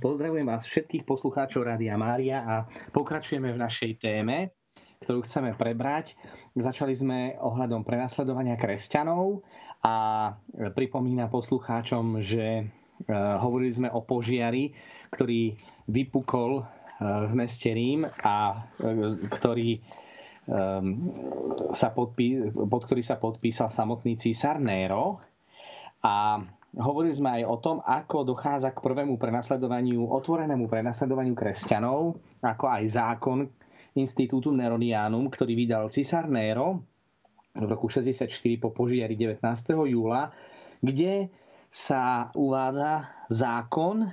Pozdravujem vás všetkých poslucháčov Rádia Mária a pokračujeme v našej téme, ktorú chceme prebrať. Začali sme ohľadom prenasledovania kresťanov a pripomína poslucháčom, že e, hovorili sme o požiari, ktorý vypukol e, v meste Rím a e, ktorý sa podpí, pod ktorý sa podpísal samotný císar Nero. A hovorili sme aj o tom, ako dochádza k prvému prenasledovaniu, otvorenému prenasledovaniu kresťanov, ako aj zákon Institútu Neronianum, ktorý vydal cisár Nero v roku 64 po požiari 19. júla, kde sa uvádza zákon,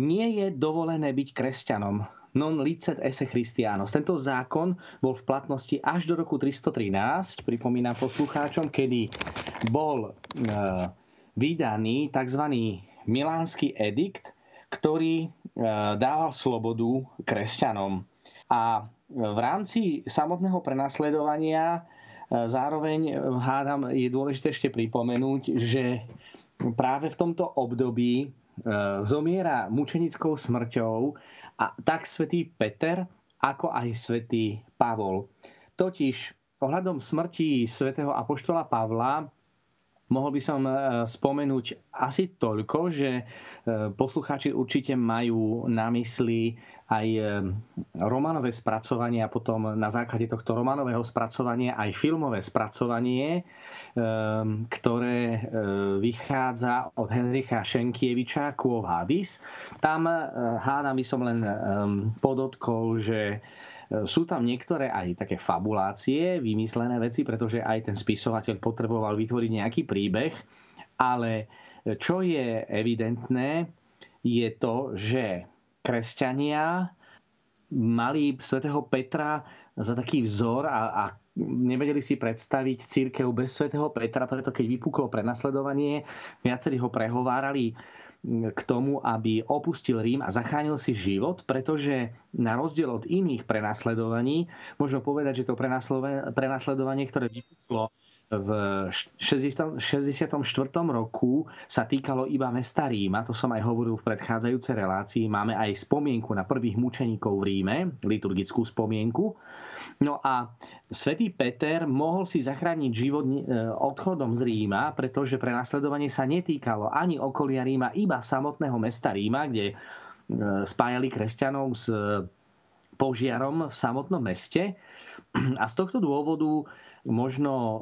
nie je dovolené byť kresťanom. Non licet esse Christianos. Tento zákon bol v platnosti až do roku 313, pripomínam poslucháčom, kedy bol e, vydaný tzv. Milánsky edikt, ktorý e, dával slobodu kresťanom. A v rámci samotného prenasledovania e, zároveň e, hádam je dôležité ešte pripomenúť, že práve v tomto období zomiera mučenickou smrťou a tak svätý Peter, ako aj svätý Pavol. Totiž ohľadom smrti svätého apoštola Pavla Mohol by som e, spomenúť asi toľko, že e, poslucháči určite majú na mysli aj e, románové spracovanie a potom na základe tohto románového spracovania aj filmové spracovanie, ktoré vychádza od Henricha Šenkieviča Quo Vadis. Tam hádam by som len podotkol, že sú tam niektoré aj také fabulácie, vymyslené veci, pretože aj ten spisovateľ potreboval vytvoriť nejaký príbeh, ale čo je evidentné, je to, že kresťania mali svätého Petra za taký vzor a, a nevedeli si predstaviť církev bez svätého Petra, preto keď vypuklo prenasledovanie, viacerí ho prehovárali k tomu, aby opustil Rím a zachránil si život, pretože na rozdiel od iných prenasledovaní, možno povedať, že to prenasledovanie, ktoré vypuklo v 64. roku sa týkalo iba mesta Ríma, to som aj hovoril v predchádzajúcej relácii, máme aj spomienku na prvých mučeníkov v Ríme, liturgickú spomienku. No a svätý Peter mohol si zachrániť život e, odchodom z Ríma, pretože prenasledovanie sa netýkalo ani okolia Ríma, iba samotného mesta Ríma, kde e, spájali kresťanov s požiarom v samotnom meste. A z tohto dôvodu možno e,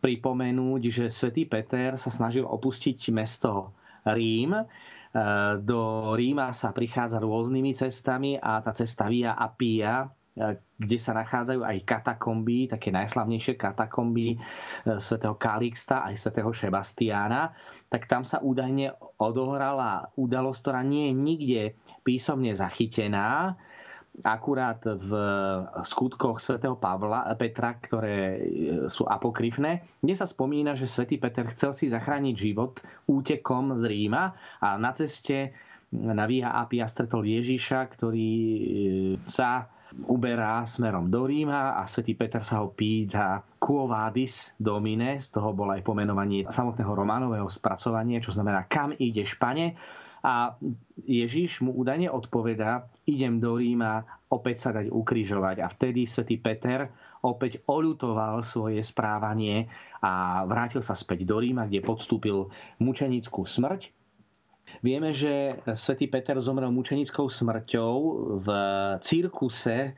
pripomenúť, že svätý Peter sa snažil opustiť mesto Rím. E, do Ríma sa prichádza rôznymi cestami a tá cesta Via Appia, e, kde sa nachádzajú aj katakomby, také najslavnejšie katakomby svätého Kalixta aj svätého Šebastiána, tak tam sa údajne odohrala udalosť, ktorá nie je nikde písomne zachytená, akurát v skutkoch svätého Pavla, Petra, ktoré e, sú apokryfné, kde sa spomína, že svätý Peter chcel si zachrániť život útekom z Ríma a na ceste na Via Apia stretol Ježiša, ktorý e, sa uberá smerom do Ríma a svätý Peter sa ho pýta Quo vadis domine, z toho bolo aj pomenovanie samotného románového spracovania, čo znamená kam ideš, pane? A Ježiš mu údajne odpovedá, idem do Ríma opäť sa dať ukrižovať. A vtedy svätý Peter opäť oľutoval svoje správanie a vrátil sa späť do Ríma, kde podstúpil mučenickú smrť. Vieme, že svätý Peter zomrel mučenickou smrťou v cirkuse, eh,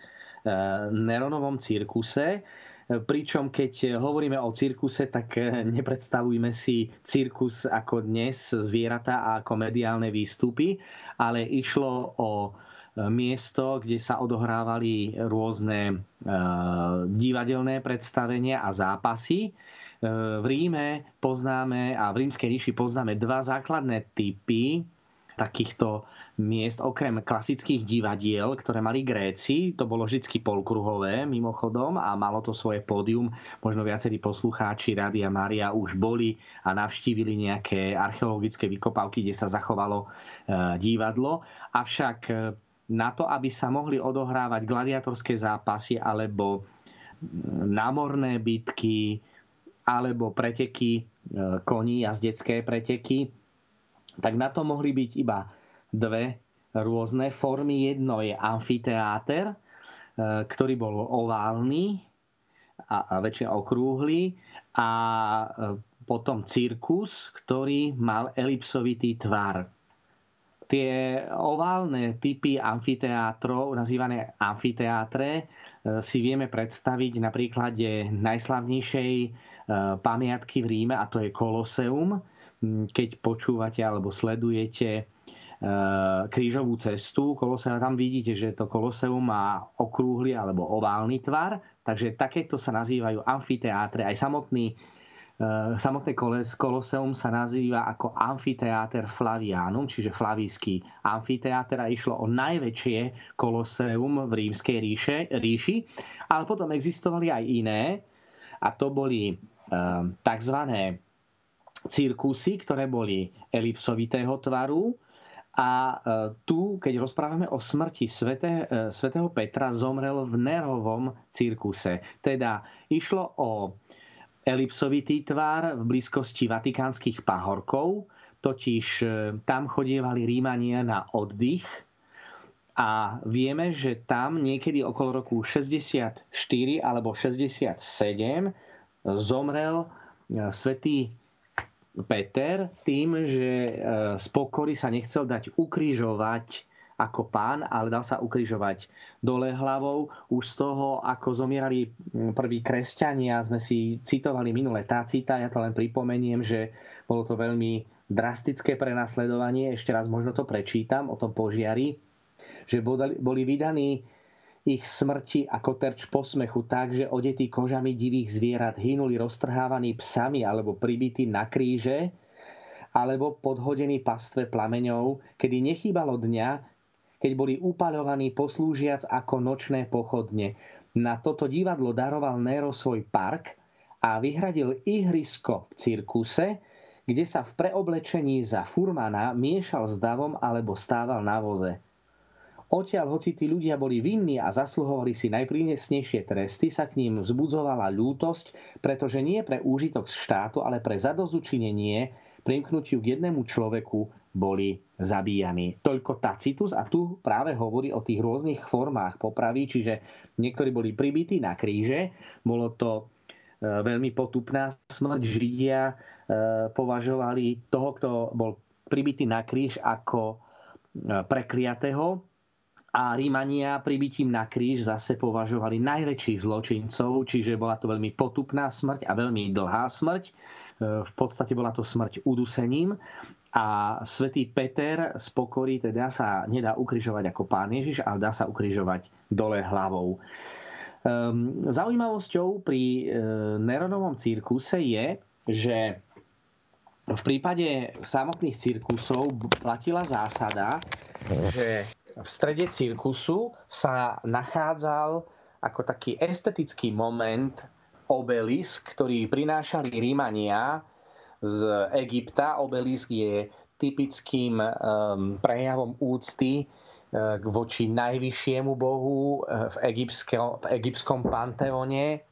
Neronovom cirkuse, Pričom keď hovoríme o cirkuse, tak eh, nepredstavujme si cirkus ako dnes, zvieratá a ako mediálne výstupy, ale išlo o eh, miesto, kde sa odohrávali rôzne divadelné predstavenia a zápasy. V Ríme poznáme a v rímskej ríši poznáme dva základné typy takýchto miest, okrem klasických divadiel, ktoré mali Gréci, to bolo vždy polkruhové mimochodom a malo to svoje pódium. Možno viacerí poslucháči Rádia Mária už boli a navštívili nejaké archeologické vykopávky, kde sa zachovalo e, divadlo. Avšak e, na to, aby sa mohli odohrávať gladiatorské zápasy alebo námorné bitky alebo preteky e, koní, jazdecké preteky, tak na to mohli byť iba dve rôzne formy. Jedno je amfiteáter, ktorý bol oválny a, a väčšine okrúhly a potom cirkus, ktorý mal elipsovitý tvar. Tie oválne typy amfiteátrov, nazývané amfiteátre, e, si vieme predstaviť na príklade najslavnejšej e, pamiatky v Ríme, a to je Koloseum. Keď počúvate alebo sledujete e, krížovú cestu Koloseum, tam vidíte, že to Koloseum má okrúhly alebo oválny tvar, takže takéto sa nazývajú amfiteátre. Aj samotný Eh, samotné koloseum sa nazýva ako Amfiteáter Flavianum, čiže flavísky amfiteáter a išlo o najväčšie koloseum v rímskej ríši, ale potom existovali aj iné a to boli eh, tzv. cirkusy, ktoré boli elipsovitého tvaru, a eh, tu, keď rozprávame o smrti svete, svätého Petra, zomrel v Nerovom cirkuse. Teda išlo o elipsovitý tvar v blízkosti vatikánskych pahorkov, totiž e, tam chodievali Rímania na oddych a vieme, že tam niekedy okolo roku 64 alebo 67 zomrel e, svätý Peter tým, že e, z pokory sa nechcel dať ukrižovať ako pán, ale dal sa ukrižovať dole hlavou. Už z toho, ako zomierali prví kresťania, sme si citovali minulé Tácita, ja to len pripomeniem, že bolo to veľmi drastické prenasledovanie, ešte raz možno to prečítam o tom požiari, že boli vydaní ich smrti ako terč posmechu tak, že odetí kožami divých zvierat hynuli roztrhávaní psami alebo pribití na kríže, alebo podhodení pastve plameňov, kedy nechýbalo dňa, keď boli upaľovaní poslúžiac ako nočné pochodne. Na toto divadlo daroval Nero svoj park a vyhradil ihrisko v cirkuse, kde sa v preoblečení za furmana miešal s davom alebo stával na voze. Odtiaľ, hoci tí ľudia boli vinní a zasluhovali si najprínesnejšie tresty, sa k ním vzbudzovala ľútosť, pretože nie pre úžitok z štátu, ale pre zadozučinenie primknutiu k jednému človeku boli zabíjani. Toľko Tacitus a tu práve hovorí o tých rôznych formách popravy, čiže niektorí boli pribití na kríže, bolo to e, veľmi potupná smrť. Židia e, považovali toho, kto bol pribitý na kríž ako e, prekliatého a Rímania pribitím na kríž zase považovali najväčších zločincov, čiže bola to veľmi potupná smrť a veľmi dlhá smrť. V podstate bola to smrť udusením a svätý Peter z pokory teda sa nedá ukrižovať ako pán Ježiš, ale dá sa ukrižovať dole hlavou. Um, zaujímavosťou pri e, Neronovom cirkuse je, že v prípade samotných cirkusov platila zásada, že v strede cirkusu sa nachádzal ako taký estetický moment obelisk, ktorý prinášali Rímania z Egypta. Obelisk je typickým um, prejavom úcty uh, voči najvyššiemu bohu uh, v, egyptskom, v egyptskom panteóne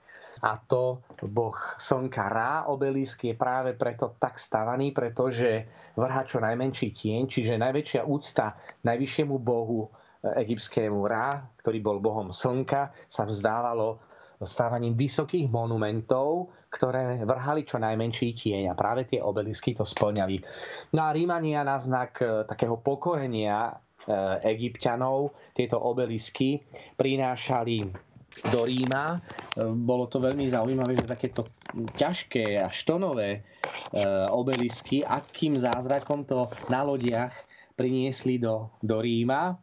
a to boh slnka Ra. Obelisk je práve preto tak stavaný, pretože vrha čo najmenší tieň, čiže najväčšia úcta najvyššiemu bohu uh, egyptskému Ra, ktorý bol bohom slnka, sa vzdávalo stávaním vysokých monumentov, ktoré vrhali čo najmenší tieň a práve tie obelisky to splňali. No a Rímania na znak e, takého pokorenia e, egyptianov tieto obelisky prinášali do Ríma. E, bolo to veľmi zaujímavé, že takéto ťažké a štonové obelisky, akým zázrakom to na lodiach priniesli do, do Ríma.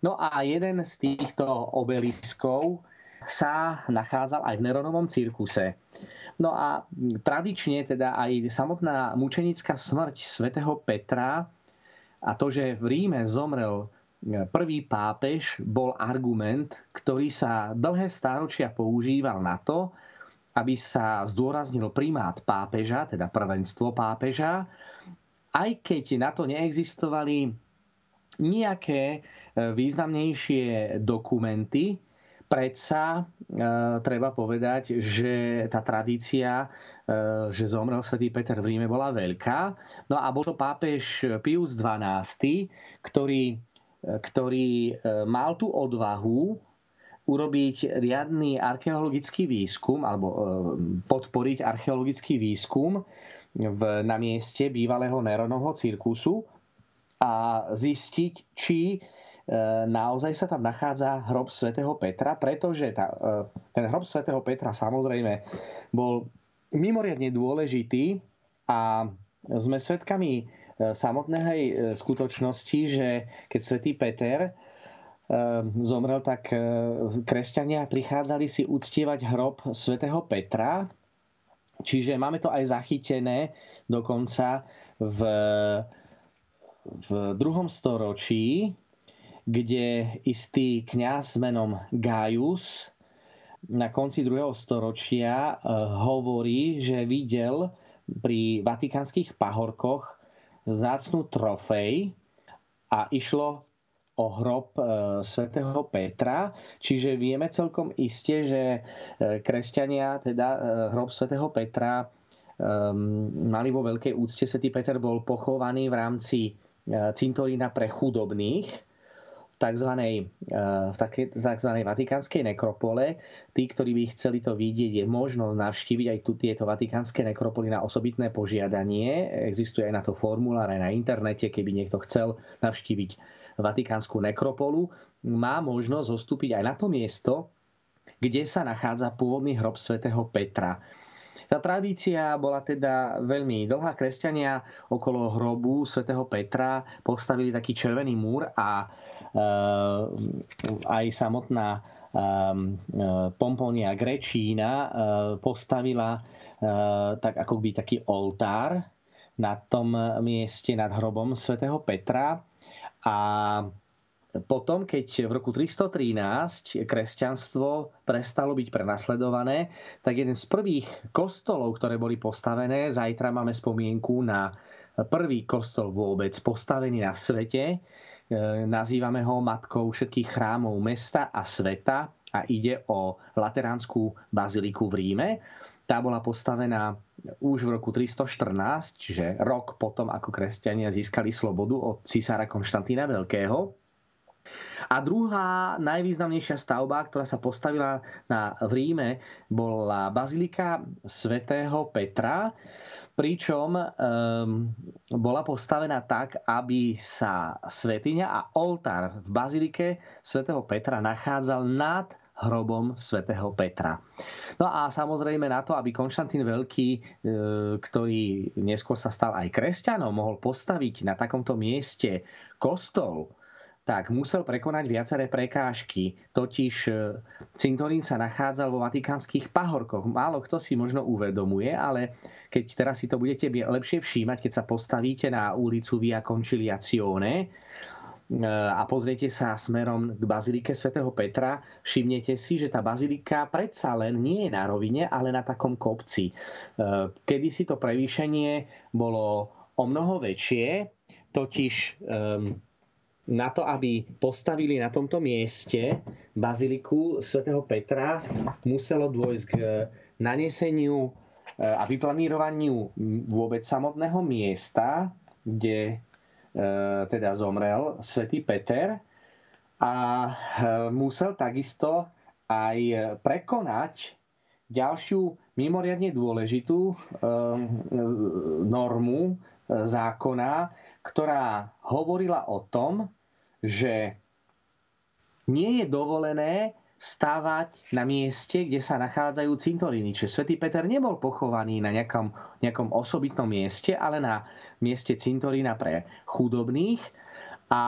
No a jeden z týchto obeliskov sa nachádzal aj v Neronovom cirkuse. No a tradične teda aj samotná mučenická smrť svätého Petra a to, že v Ríme zomrel prvý pápež, bol argument, ktorý sa dlhé stáročia používal na to, aby sa zdôraznil primát pápeža, teda prvenstvo pápeža, aj keď na to neexistovali nejaké e, významnejšie dokumenty, predsa e, treba povedať, že tá tradícia, e, že zomrel svätý Peter v Ríme, bola veľká. No a bol to pápež Pius XII, ktorý ktorý mal tú odvahu urobiť riadny archeologický výskum alebo podporiť archeologický výskum v, na mieste bývalého Neronovho cirkusu a zistiť, či naozaj sa tam nachádza hrob svätého Petra, pretože tá, ten hrob svätého Petra samozrejme bol mimoriadne dôležitý a sme svedkami e, samotnej e, skutočnosti, že keď svätý Peter e, zomrel, tak kresťania prichádzali si uctievať hrob svätého Petra. Čiže máme to aj zachytené dokonca v, v druhom storočí, kde istý kňaz menom Gaius na konci druhého storočia hovorí, že videl pri vatikánskych pahorkoch zácnú trofej a išlo o hrob e, svätého Petra, čiže vieme celkom iste, že e, kresťania, teda e, hrob svätého Petra mali vo veľkej úcte. Svetý Peter bol pochovaný v rámci cintorína pre chudobných tzv. Eh, v tzv. vatikánskej nekropole. Tí, ktorí by chceli to vidieť, je možnosť navštíviť aj tu tieto vatikánske nekropoly na osobitné požiadanie. Existuje aj na to formulár aj na internete, keby niekto chcel navštíviť vatikánsku nekropolu. Má možnosť zostúpiť aj na to miesto, kde sa nachádza pôvodný hrob svätého Petra. Tá tradícia bola teda veľmi dlhá. Kresťania okolo hrobu svätého Petra postavili taký červený múr a Eh, aj samotná eh, Pomponia Grečína eh, postavila tak ako by taký oltár na tom mieste nad hrobom svätého Petra. A potom, keď v roku 313 kresťanstvo prestalo byť prenasledované, tak jeden z prvých kostolov, ktoré boli postavené, zajtra máme spomienku na prvý kostol vôbec postavený na svete, E, nazývame ho matkou všetkých chrámov mesta a sveta a ide o Lateránsku baziliku v Ríme. Tá bola postavená už v roku 314, čiže rok potom, ako kresťania získali slobodu od cisára Konštantína Veľkého. A druhá najvýznamnejšia stavba, ktorá sa postavila na, v Ríme, bola bazilika svätého Petra, pričom um, bola postavená tak, aby sa svetiňa a oltár v bazilike svätého Petra nachádzal nad hrobom svätého Petra. No a samozrejme na to, aby Konštantín Veľký, e, ktorý neskôr sa stal aj kresťanom, mohol postaviť na takomto mieste kostol, tak musel prekonať viaceré prekážky. Totiž e, cintorín sa nachádzal vo vatikánskych pahorkoch. Málo kto si možno uvedomuje, ale keď teraz si to budete lepšie všímať, keď sa postavíte na ulicu Via Conciliazione e, a pozriete sa smerom k bazilike svätého Petra, všimnete si, že tá bazilika predsa len nie je na rovine, ale na takom kopci. E, kedy si to prevýšenie bolo o mnoho väčšie, totiž e, na to, aby postavili na tomto mieste baziliku svätého Petra, muselo dôjsť k naneseniu a vyplanírovaniu vôbec samotného miesta, kde e, teda zomrel svätý Peter. A musel takisto aj prekonať ďalšiu mimoriadne dôležitú normu zákona, ktorá hovorila o tom, že nie je dovolené stávať na mieste, kde sa nachádzajú cintoríny. Čiže svätý Peter nebol pochovaný na nejakom, nejakom osobitnom mieste, ale na mieste cintorína pre chudobných a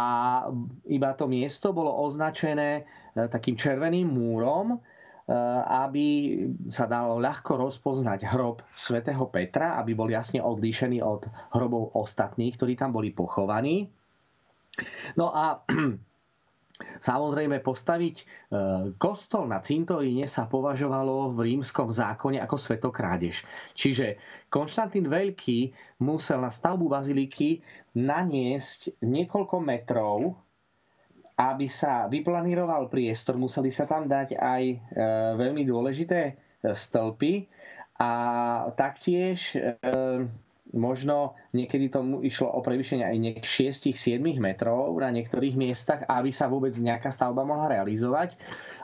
iba to miesto bolo označené e, takým červeným múrom, aby sa dalo ľahko rozpoznať hrob svätého Petra, aby bol jasne odlíšený od hrobov ostatných, ktorí tam boli pochovaní. No a Samozrejme, postaviť e, kostol na cintoríne sa považovalo v rímskom zákone ako svetokrádež. Čiže Konštantín Veľký musel na stavbu baziliky naniesť niekoľko metrov, aby sa vyplaníroval priestor. Museli sa tam dať aj e, veľmi dôležité e, stĺpy a taktiež možno niekedy tomu išlo o prevýšenie aj 6-7 metrov na niektorých miestach, aby sa vôbec nejaká stavba mohla realizovať.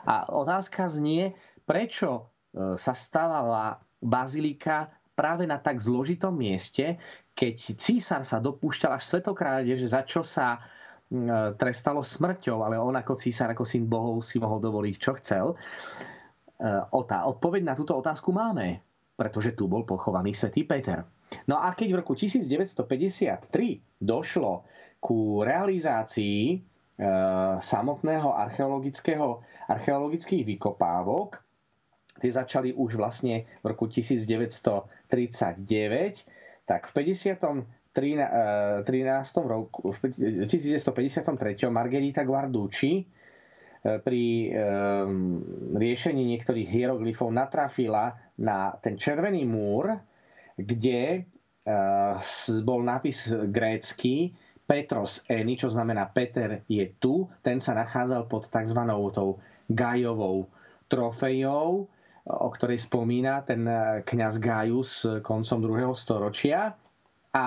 A otázka znie, prečo e, sa stávala bazilika práve na tak zložitom mieste, keď císar sa dopúšťal až svetokrádeže, za čo sa trestalo smrťou, ale on ako císar, ako syn bohov si mohol dovoliť, čo chcel. E, tá odpoveď na túto otázku máme, pretože tu bol pochovaný svätý Peter. No a keď v roku 1953 došlo ku realizácii e, samotného archeologického, archeologických vykopávok, tie začali už vlastne v roku 1939, tak v 50. 13. roku, v 1953. Margherita Guarducci pri riešení niektorých hieroglyfov natrafila na ten červený múr, kde bol nápis grécky Petros Eni, čo znamená Peter je tu. Ten sa nachádzal pod tzv. tou Gajovou trofejou, o ktorej spomína ten kňaz Gajus koncom 2. storočia. A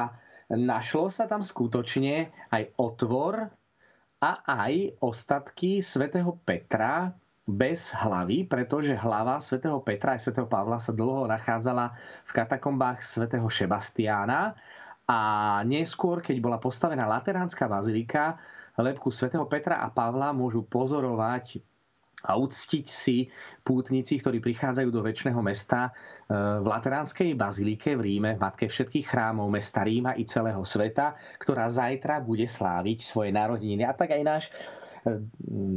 našlo sa tam skutočne aj otvor a aj ostatky svätého Petra bez hlavy, pretože hlava svätého Petra a svätého Pavla sa dlho nachádzala v katakombách svätého Šebastiána a neskôr, keď bola postavená Lateránska bazilika, lebku svätého Petra a Pavla môžu pozorovať a uctiť si pútnici, ktorí prichádzajú do väčšného mesta e, v Lateránskej bazilike v Ríme, matke všetkých chrámov mesta Ríma i celého sveta, ktorá zajtra bude sláviť svoje narodeniny. A tak aj náš e,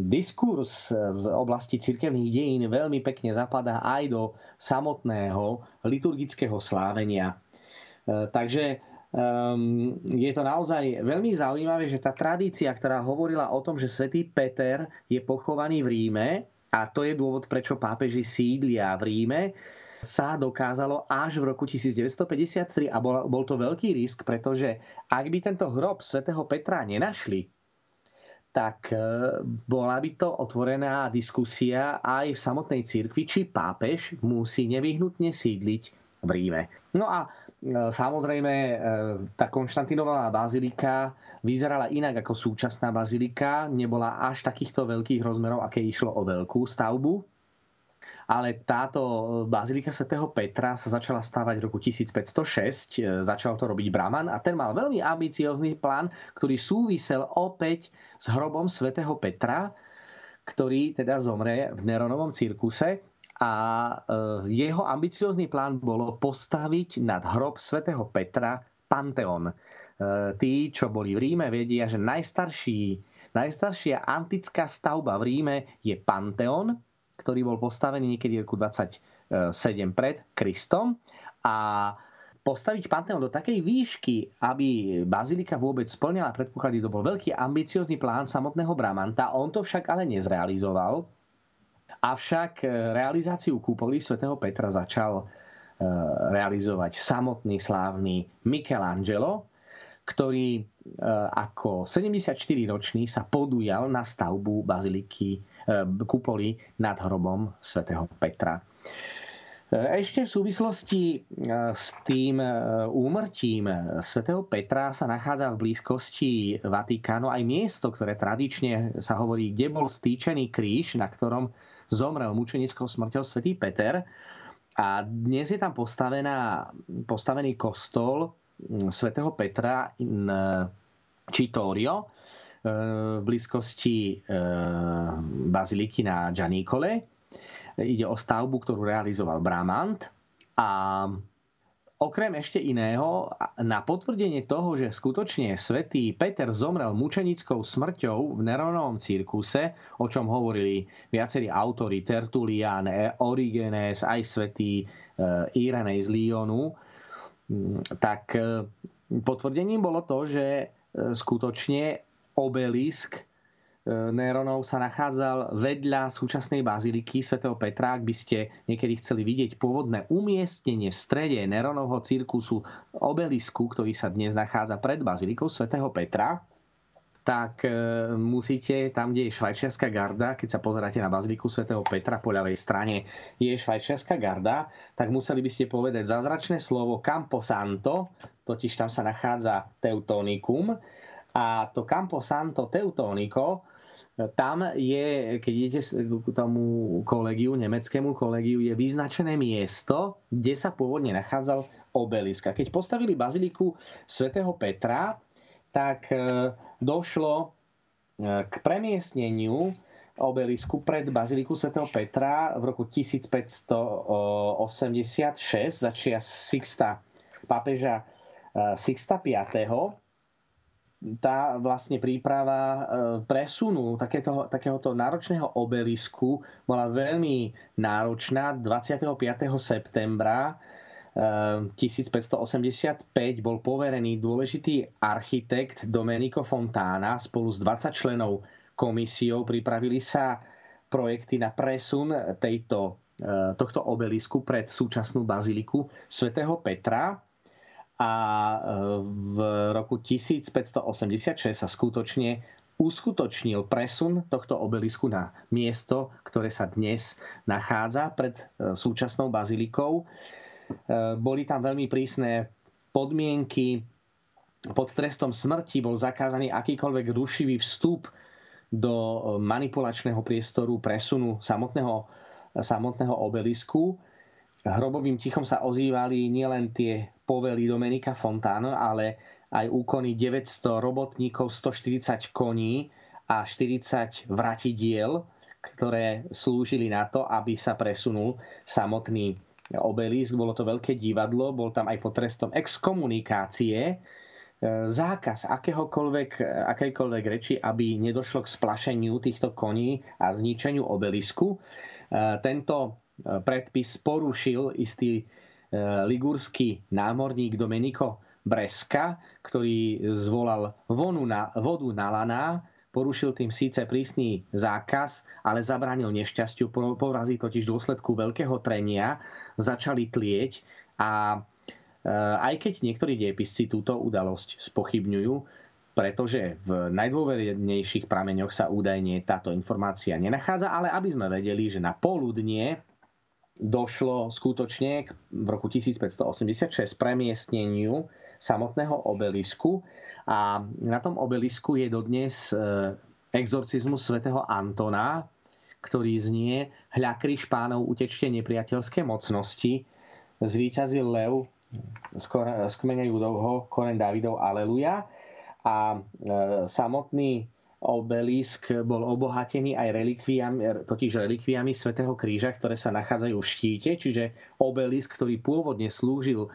diskurs z oblasti cirkevných dejín veľmi pekne zapadá aj do samotného liturgického slávenia. Takže um, je to naozaj veľmi zaujímavé, že tá tradícia, ktorá hovorila o tom, že svätý Peter je pochovaný v Ríme, a to je dôvod, prečo pápeži sídlia v Ríme, sa dokázalo až v roku 1953 a bol, bol to veľký risk, pretože ak by tento hrob svätého Petra nenašli, tak e, bola by to otvorená diskusia aj v samotnej cirkvi, či pápež musí nevyhnutne sídliť v Ríme. No a samozrejme, e, tá Konštantinová bazilika vyzerala inak ako súčasná bazilika. Nebola až takýchto veľkých rozmerov, aké išlo o veľkú stavbu. Ale táto bazilika svätého Petra sa začala stavať v roku 1506. E, začal to robiť Braman a ten mal veľmi ambiciózny plán, ktorý súvisel opäť s hrobom svätého Petra, ktorý teda zomre v Neronovom cirkuse a e, jeho ambiciózny plán bolo postaviť nad hrob svätého Petra Panteón. E, tí, čo boli v Ríme, vedia, že najstarší, najstaršia antická stavba v Ríme je Panteón, ktorý bol postavený niekedy v roku 27 pred Kristom. A postaviť Panteón do takej výšky, aby bazilika vôbec splňala predpoklady, to bol veľký ambiciózny plán samotného Bramanta. On to však ale nezrealizoval Avšak e, realizáciu kúpoly svätého Petra začal e, realizovať samotný slávny Michelangelo, ktorý e, ako 74-ročný sa podujal na stavbu baziliky kupoly nad hrobom svätého Petra. Ešte v súvislosti s tým úmrtím svätého Petra sa nachádza v blízkosti Vatikánu aj miesto, ktoré tradične sa hovorí, kde bol stýčený kríž, na ktorom zomrel mučenickou smrťou svätý Peter. A dnes je tam postavená, postavený kostol mm, svätého Petra in Citorio e, v blízkosti e, baziliky na Gianicole. Ide o stavbu, ktorú realizoval Bramant. A Okrem ešte iného, na potvrdenie toho, že skutočne svätý Peter zomrel mučenickou smrťou v Neronovom cirkuse, o čom hovorili viacerí autori, Tertulian, Origenes, aj svätý e, Irenej z Lyonu, tak e, potvrdením bolo to, že e, skutočne obelisk Néronov sa nachádzal vedľa súčasnej baziliky svätého Petra. Ak by ste niekedy chceli vidieť pôvodné umiestnenie v strede Néronovho cirkusu obelisku, ktorý sa dnes nachádza pred bazilikou svätého Petra, tak e, musíte, tam, kde je švajčiarska garda, keď sa pozeráte na baziliku svätého Petra po ľavej strane, je švajčiarska garda, tak museli by ste povedať zázračné slovo Campo Santo, totiž tam sa nachádza Teutonikum a to Campo Santo Teutonico, tam je, keď idete k tomu kolegiu, nemeckému kolegiu, je vyznačené miesto, kde sa pôvodne nachádzal obelisk. A keď postavili baziliku svätého Petra, tak e, došlo e, k premiestneniu obelisku pred baziliku svätého Petra v roku 1586 začia Sixta pápeža e, Sixta V tá vlastne príprava e, presunu takéto, takéhoto náročného obelisku bola veľmi náročná. 25. septembra 1585 e, bol poverený dôležitý architekt Domenico Fontana spolu s 20 členov komisiou. Pripravili sa projekty na presun tejto, e, tohto obelisku pred súčasnú baziliku svätého Petra a e, v roku 1586 sa skutočne uskutočnil presun tohto obelisku na miesto, ktoré sa dnes nachádza pred e, súčasnou bazilikou. E, boli tam veľmi prísne podmienky. Pod trestom smrti bol zakázaný akýkoľvek rušivý vstup do manipulačného priestoru presunu samotného, samotného obelisku hrobovým tichom sa ozývali nielen tie povely Domenika Fontano, ale aj úkony 900 robotníkov, 140 koní a 40 vratidiel, ktoré slúžili na to, aby sa presunul samotný obelisk. Bolo to veľké divadlo, bol tam aj pod trestom exkomunikácie, e, zákaz akéhokoľvek, akékoľvek reči, aby nedošlo k splašeniu týchto koní a zničeniu obelisku. E, tento predpis porušil istý e, ligurský námorník Domenico Breska, ktorý zvolal vonu na, vodu na laná, porušil tým síce prísny zákaz, ale zabránil nešťastiu. Porazí totiž v dôsledku veľkého trenia začali tlieť a e, aj keď niektorí diepisci túto udalosť spochybňujú, pretože v najdôvernejších prameňoch sa údajne táto informácia nenachádza, ale aby sme vedeli, že na poludnie došlo skutočne v roku 1586 premiestneniu samotného obelisku a na tom obelisku je dodnes e, exorcizmus svätého Antona, ktorý znie Hľa kríž pánov, utečte nepriateľské mocnosti, zvíťazil lev z kmeňa Judovho, koren Davidov, aleluja. A e, samotný obelisk bol obohatený aj relikviami, totiž relikviami svätého Kríža, ktoré sa nachádzajú v štíte, čiže obelisk, ktorý pôvodne slúžil e,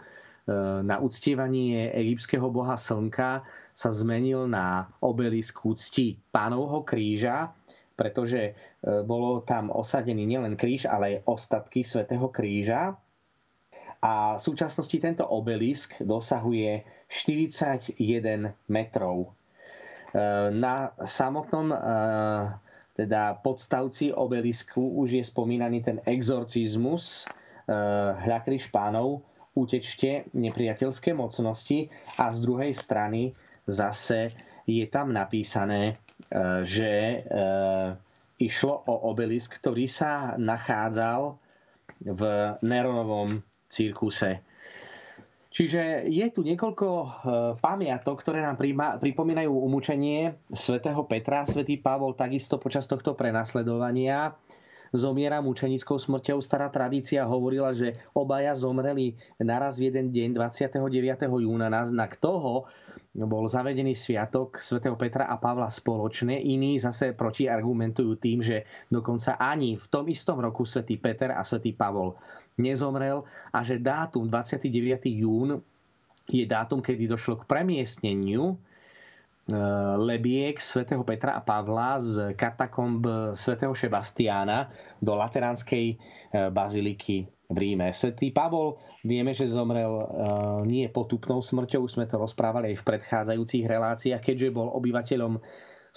na uctievanie egyptského boha slnka, sa zmenil na obelisk úcti pánovho kríža, pretože e, bolo tam osadený nielen kríž, ale aj ostatky svätého kríža. A v súčasnosti tento obelisk dosahuje 41 metrov na samotnom eh, teda podstavci obelisku už je spomínaný ten exorcizmus eh, hľakry špánov, utečte nepriateľské mocnosti a z druhej strany zase je tam napísané, že išlo o obelisk, ktorý sa nachádzal v Neronovom cirkuse Čiže je tu niekoľko e, pamiatok, ktoré nám pripomínajú umúčenie svätého Petra. Svetý Pavol takisto počas tohto prenasledovania zomiera mučenickou smrťou. Stará tradícia hovorila, že obaja zomreli naraz jeden deň 29. júna. Na znak toho bol zavedený sviatok svätého Petra a Pavla spoločne. Iní zase protiargumentujú tým, že dokonca ani v tom istom roku svätý Peter a svätý Pavol nezomrel a že dátum 29. jún je dátum, kedy došlo k premiestneniu e, lebiek svätého Petra a Pavla z katakomb svätého Šebastiána do Lateránskej e, baziliky v Ríme. Svetý Pavol vieme, že zomrel e, nie potupnou smrťou, už sme to rozprávali aj v predchádzajúcich reláciách, keďže bol obyvateľom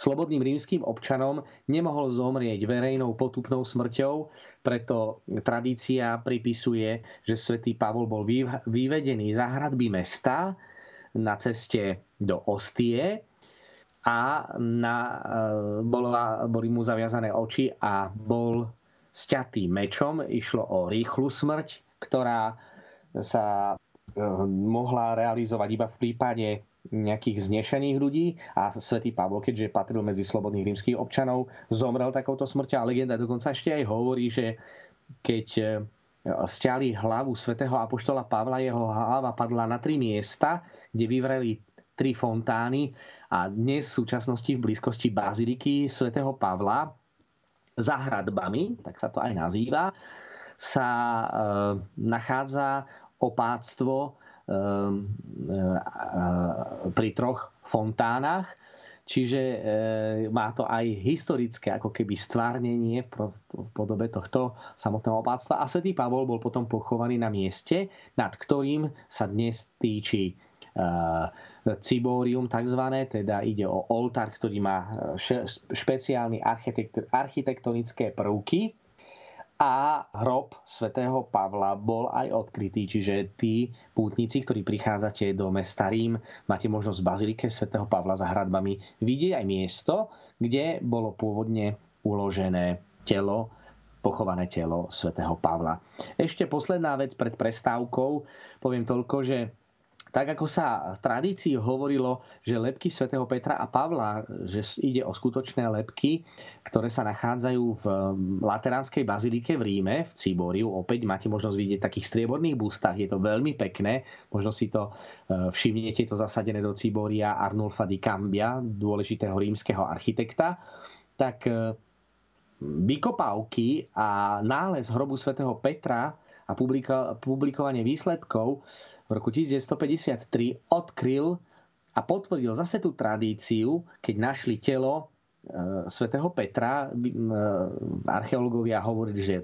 slobodným rímským občanom nemohol zomrieť verejnou potupnou smrťou, preto tradícia pripisuje, že svätý Pavol bol vyvedený za hradby mesta na ceste do Ostie a na, e, bola, boli mu zaviazané oči a bol sťatý mečom. Išlo o rýchlu smrť, ktorá sa mohla realizovať iba v prípade nejakých znešených ľudí. A svätý Pavol, keďže patril medzi slobodných rímskych občanov, zomrel takouto smrťou. A legenda dokonca ešte aj hovorí, že keď e, stiali hlavu svätého Apoštola Pavla, jeho hlava padla na tri miesta, kde vyvreli tri fontány. A dnes v súčasnosti v blízkosti baziliky svätého Pavla za hradbami, tak sa to aj nazýva, sa e, nachádza opáctvo pri troch fontánach, čiže e, má to aj historické ako keby stvárnenie v, pro, v podobe tohto samotného opáctva. A svätý Pavol bol potom pochovaný na mieste, nad ktorým sa dnes týči e, cibórium tzv. Teda ide o oltár, ktorý má špeciálne architektonické prvky a hrob svätého Pavla bol aj odkrytý, čiže tí pútnici, ktorí prichádzate do mesta Rím, máte možnosť v bazilike svätého Pavla za hradbami vidieť aj miesto, kde bolo pôvodne uložené telo pochované telo svätého Pavla. Ešte posledná vec pred prestávkou. Poviem toľko, že tak ako sa v tradícii hovorilo, že lepky svätého Petra a Pavla, že ide o skutočné lepky, ktoré sa nachádzajú v Lateránskej bazilike v Ríme, v Ciboriu. Opäť máte možnosť vidieť takých strieborných bústach, je to veľmi pekné. Možno si to e, všimnete, to zasadené do Ciboria Arnulfa di Cambia, dôležitého rímskeho architekta. Tak e, vykopávky a nález hrobu svätého Petra a publikovanie výsledkov v roku 1953 odkryl a potvrdil zase tú tradíciu, keď našli telo e, svätého Petra. E, archeológovia hovorili, že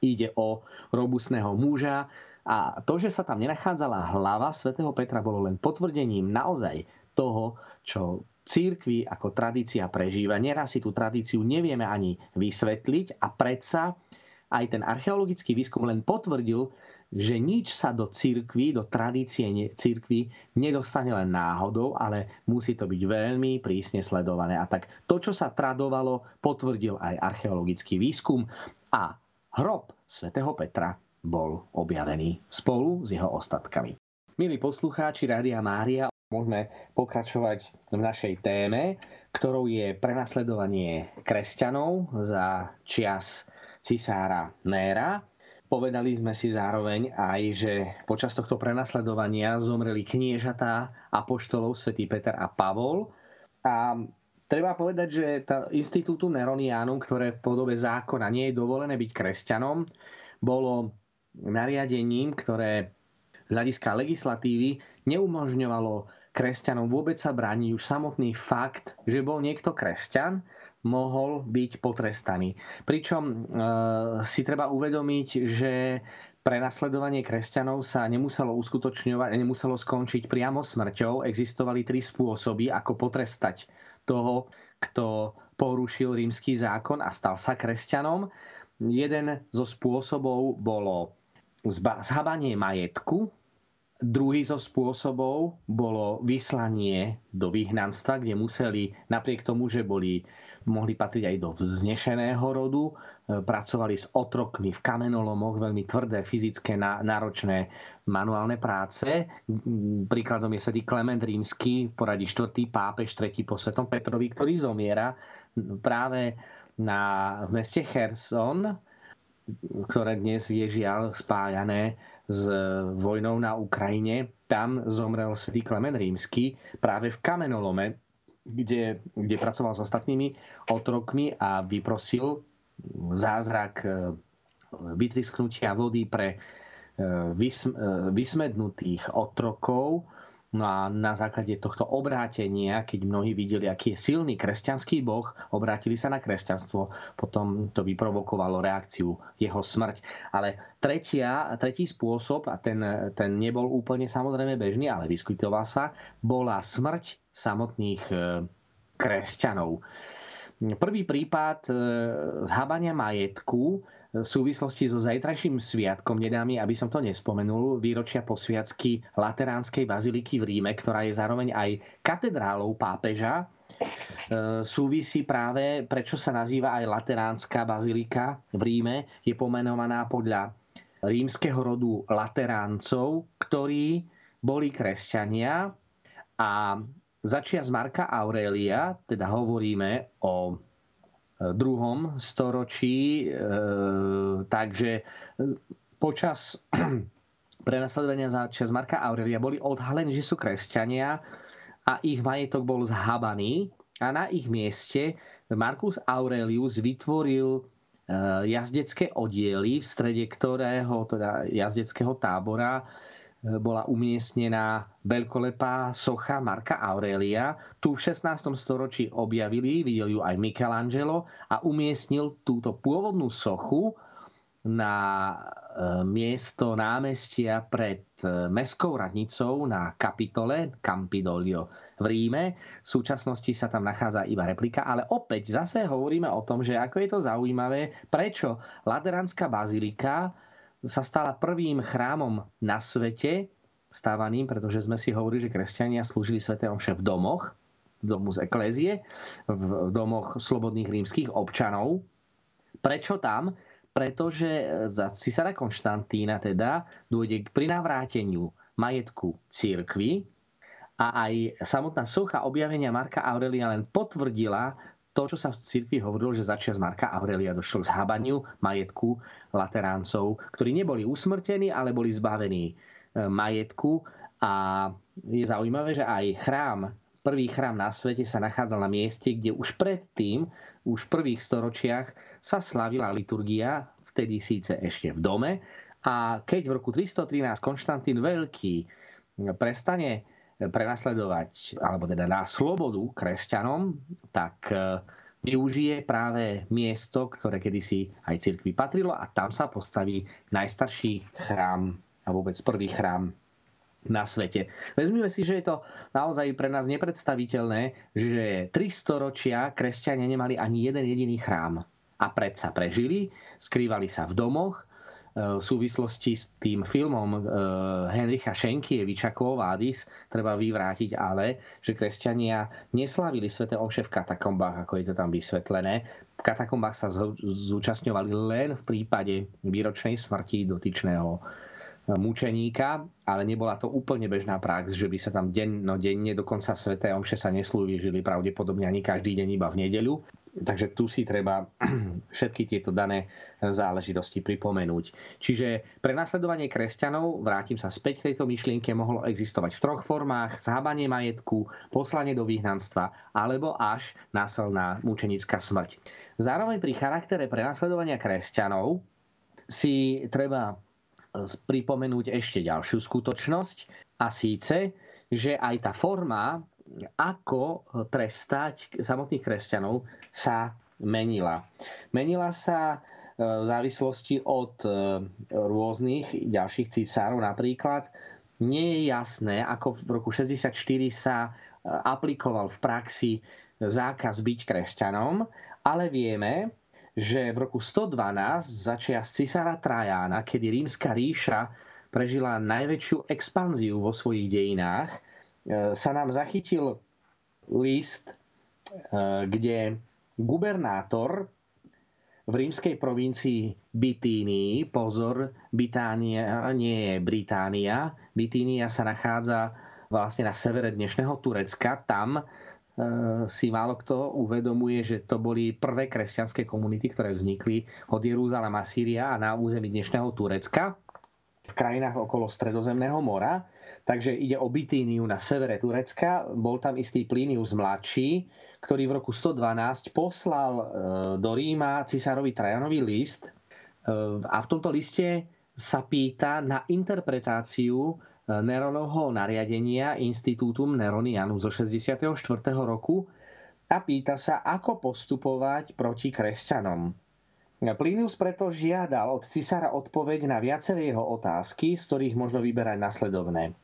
ide o robustného muža a to, že sa tam nenachádzala hlava svätého Petra, bolo len potvrdením naozaj toho, čo církvi ako tradícia prežíva. Neraz si tú tradíciu nevieme ani vysvetliť a predsa aj ten archeologický výskum len potvrdil, že nič sa do církvy, do tradície církvy nedostane len náhodou, ale musí to byť veľmi prísne sledované. A tak to, čo sa tradovalo, potvrdil aj archeologický výskum a hrob svätého Petra bol objavený spolu s jeho ostatkami. Milí poslucháči Rádia Mária, môžeme pokračovať v našej téme, ktorou je prenasledovanie kresťanov za čias cisára Néra. Povedali sme si zároveň aj, že počas tohto prenasledovania zomreli kniežatá apoštolov svätý Peter a Pavol. A treba povedať, že tá institútu Neronianum, ktoré v podobe zákona nie je dovolené byť kresťanom, bolo nariadením, ktoré z hľadiska legislatívy neumožňovalo kresťanom vôbec sa brániť už samotný fakt, že bol niekto kresťan, mohol byť potrestaný. Pričom e, si treba uvedomiť, že prenasledovanie kresťanov sa nemuselo uskutočňovať, nemuselo skončiť priamo smrťou. Existovali tri spôsoby, ako potrestať toho, kto porušil rímsky zákon a stal sa kresťanom. Jeden zo spôsobov bolo zhabanie majetku, Druhý zo spôsobov bolo vyslanie do vyhnanstva, kde museli, napriek tomu, že boli mohli patriť aj do vznešeného rodu, e, pracovali s otrokmi v kamenolomoch, veľmi tvrdé, fyzické, náročné manuálne práce. Príkladom je svetý Klement Rímsky, v poradí 4. pápež 3. po svetom Petrovi, ktorý zomiera práve na, v meste Cherson, ktoré dnes je žiaľ spájané s vojnou na Ukrajine. Tam zomrel svätý Klement Rímsky práve v kamenolome, kde, kde pracoval s ostatnými otrokmi a vyprosil zázrak e, vytrisknutia vody pre e, e, vysmednutých otrokov. No a na základe tohto obrátenia, keď mnohí videli, aký je silný kresťanský boh, obrátili sa na kresťanstvo, potom to vyprovokovalo reakciu jeho smrť. Ale tretia, tretí spôsob, a ten, ten nebol úplne samozrejme bežný, ale vyskytoval sa, bola smrť samotných e, kresťanov. Prvý prípad e, zhábania majetku v súvislosti so zajtrajším sviatkom, nedá aby som to nespomenul, výročia posviacky Lateránskej baziliky v Ríme, ktorá je zároveň aj katedrálou pápeža, e, súvisí práve, prečo sa nazýva aj Lateránska bazilika v Ríme, je pomenovaná podľa rímskeho rodu lateráncov, ktorí boli kresťania a začia z Marka Aurelia, teda hovoríme o druhom storočí, takže počas prenasledovania za čas Marka Aurelia boli odhalení, že sú kresťania a ich majetok bol zhabaný a na ich mieste Marcus Aurelius vytvoril jazdecké oddiely, v strede ktorého, teda jazdeckého tábora, bola umiestnená veľkolepá socha Marka Aurelia. Tu v 16. storočí objavili, videl ju aj Michelangelo a umiestnil túto pôvodnú sochu na e, miesto námestia pred e, mestskou radnicou na kapitole Campidoglio v Ríme. V súčasnosti sa tam nachádza iba replika, ale opäť zase hovoríme o tom, že ako je to zaujímavé, prečo Lateránska bazilika sa stala prvým chrámom na svete, stávaným, pretože sme si hovorili, že kresťania slúžili Sv. Omše v domoch, v domu z eklézie, v domoch slobodných rímskych občanov. Prečo tam? pretože za cisára Konštantína teda dôjde k prinavráteniu majetku církvy a aj samotná socha objavenia Marka Aurelia len potvrdila to, čo sa v cirkvi hovorilo, že začia z Marka Aurelia došlo k zhábaniu majetku lateráncov, ktorí neboli usmrtení, ale boli zbavení e, majetku. A je zaujímavé, že aj chrám, prvý chrám na svete sa nachádzal na mieste, kde už predtým už v prvých storočiach sa slavila liturgia, vtedy síce ešte v dome. A keď v roku 313 Konštantín Veľký prestane prenasledovať, alebo teda dá slobodu kresťanom, tak e, využije práve miesto, ktoré kedysi aj cirkvi patrilo a tam sa postaví najstarší chrám a vôbec prvý chrám na svete. Vezmime si, že je to naozaj pre nás nepredstaviteľné, že 300 ročia kresťania nemali ani jeden jediný chrám. A predsa prežili, skrývali sa v domoch, v súvislosti s tým filmom e, Henricha Šenkieviča Kovádis treba vyvrátiť ale, že kresťania neslávili sveté omše v katakombách, ako je to tam vysvetlené. V katakombách sa zúčastňovali len v prípade výročnej smrti dotyčného mučeníka, ale nebola to úplne bežná prax, že by sa tam denne, dokonca sveté omše sa neslúžili pravdepodobne ani každý deň iba v nedeľu. Takže tu si treba všetky tieto dané záležitosti pripomenúť. Čiže pre nasledovanie kresťanov, vrátim sa späť k tejto myšlienke, mohlo existovať v troch formách. Zhábanie majetku, poslanie do vyhnanstva alebo až násilná mučenická smrť. Zároveň pri charaktere prenasledovania kresťanov si treba pripomenúť ešte ďalšiu skutočnosť a síce, že aj tá forma, ako trestať samotných kresťanov, sa menila. Menila sa e, v závislosti od e, rôznych ďalších císárov. Napríklad nie je jasné, ako v roku 64 sa e, aplikoval v praxi zákaz byť kresťanom, ale vieme, že v roku 112 začia cisára Trajána, kedy rímska ríša prežila najväčšiu expanziu vo svojich dejinách, e, sa nám zachytil list, e, kde gubernátor v rímskej provincii Bitínii, pozor, Bitánia nie je Británia, Bitínia sa nachádza vlastne na severe dnešného Turecka, tam Eh, si málo kto uvedomuje, že to boli prvé kresťanské komunity, ktoré vznikli od Jeruzalema, Sýria a na území dnešného Turecka v krajinách okolo Stredozemného mora. Takže ide o Bitíniu na severe Turecka. Bol tam istý Plinius mladší, ktorý v roku 112 poslal eh, do Ríma cisárovi Trajanovi list eh, a v tomto liste sa pýta na interpretáciu Neronovho nariadenia Institutum Neronianu zo 64. roku a pýta sa, ako postupovať proti kresťanom. Plinius preto žiadal od cisára odpoveď na viaceré jeho otázky, z ktorých možno vyberať nasledovné.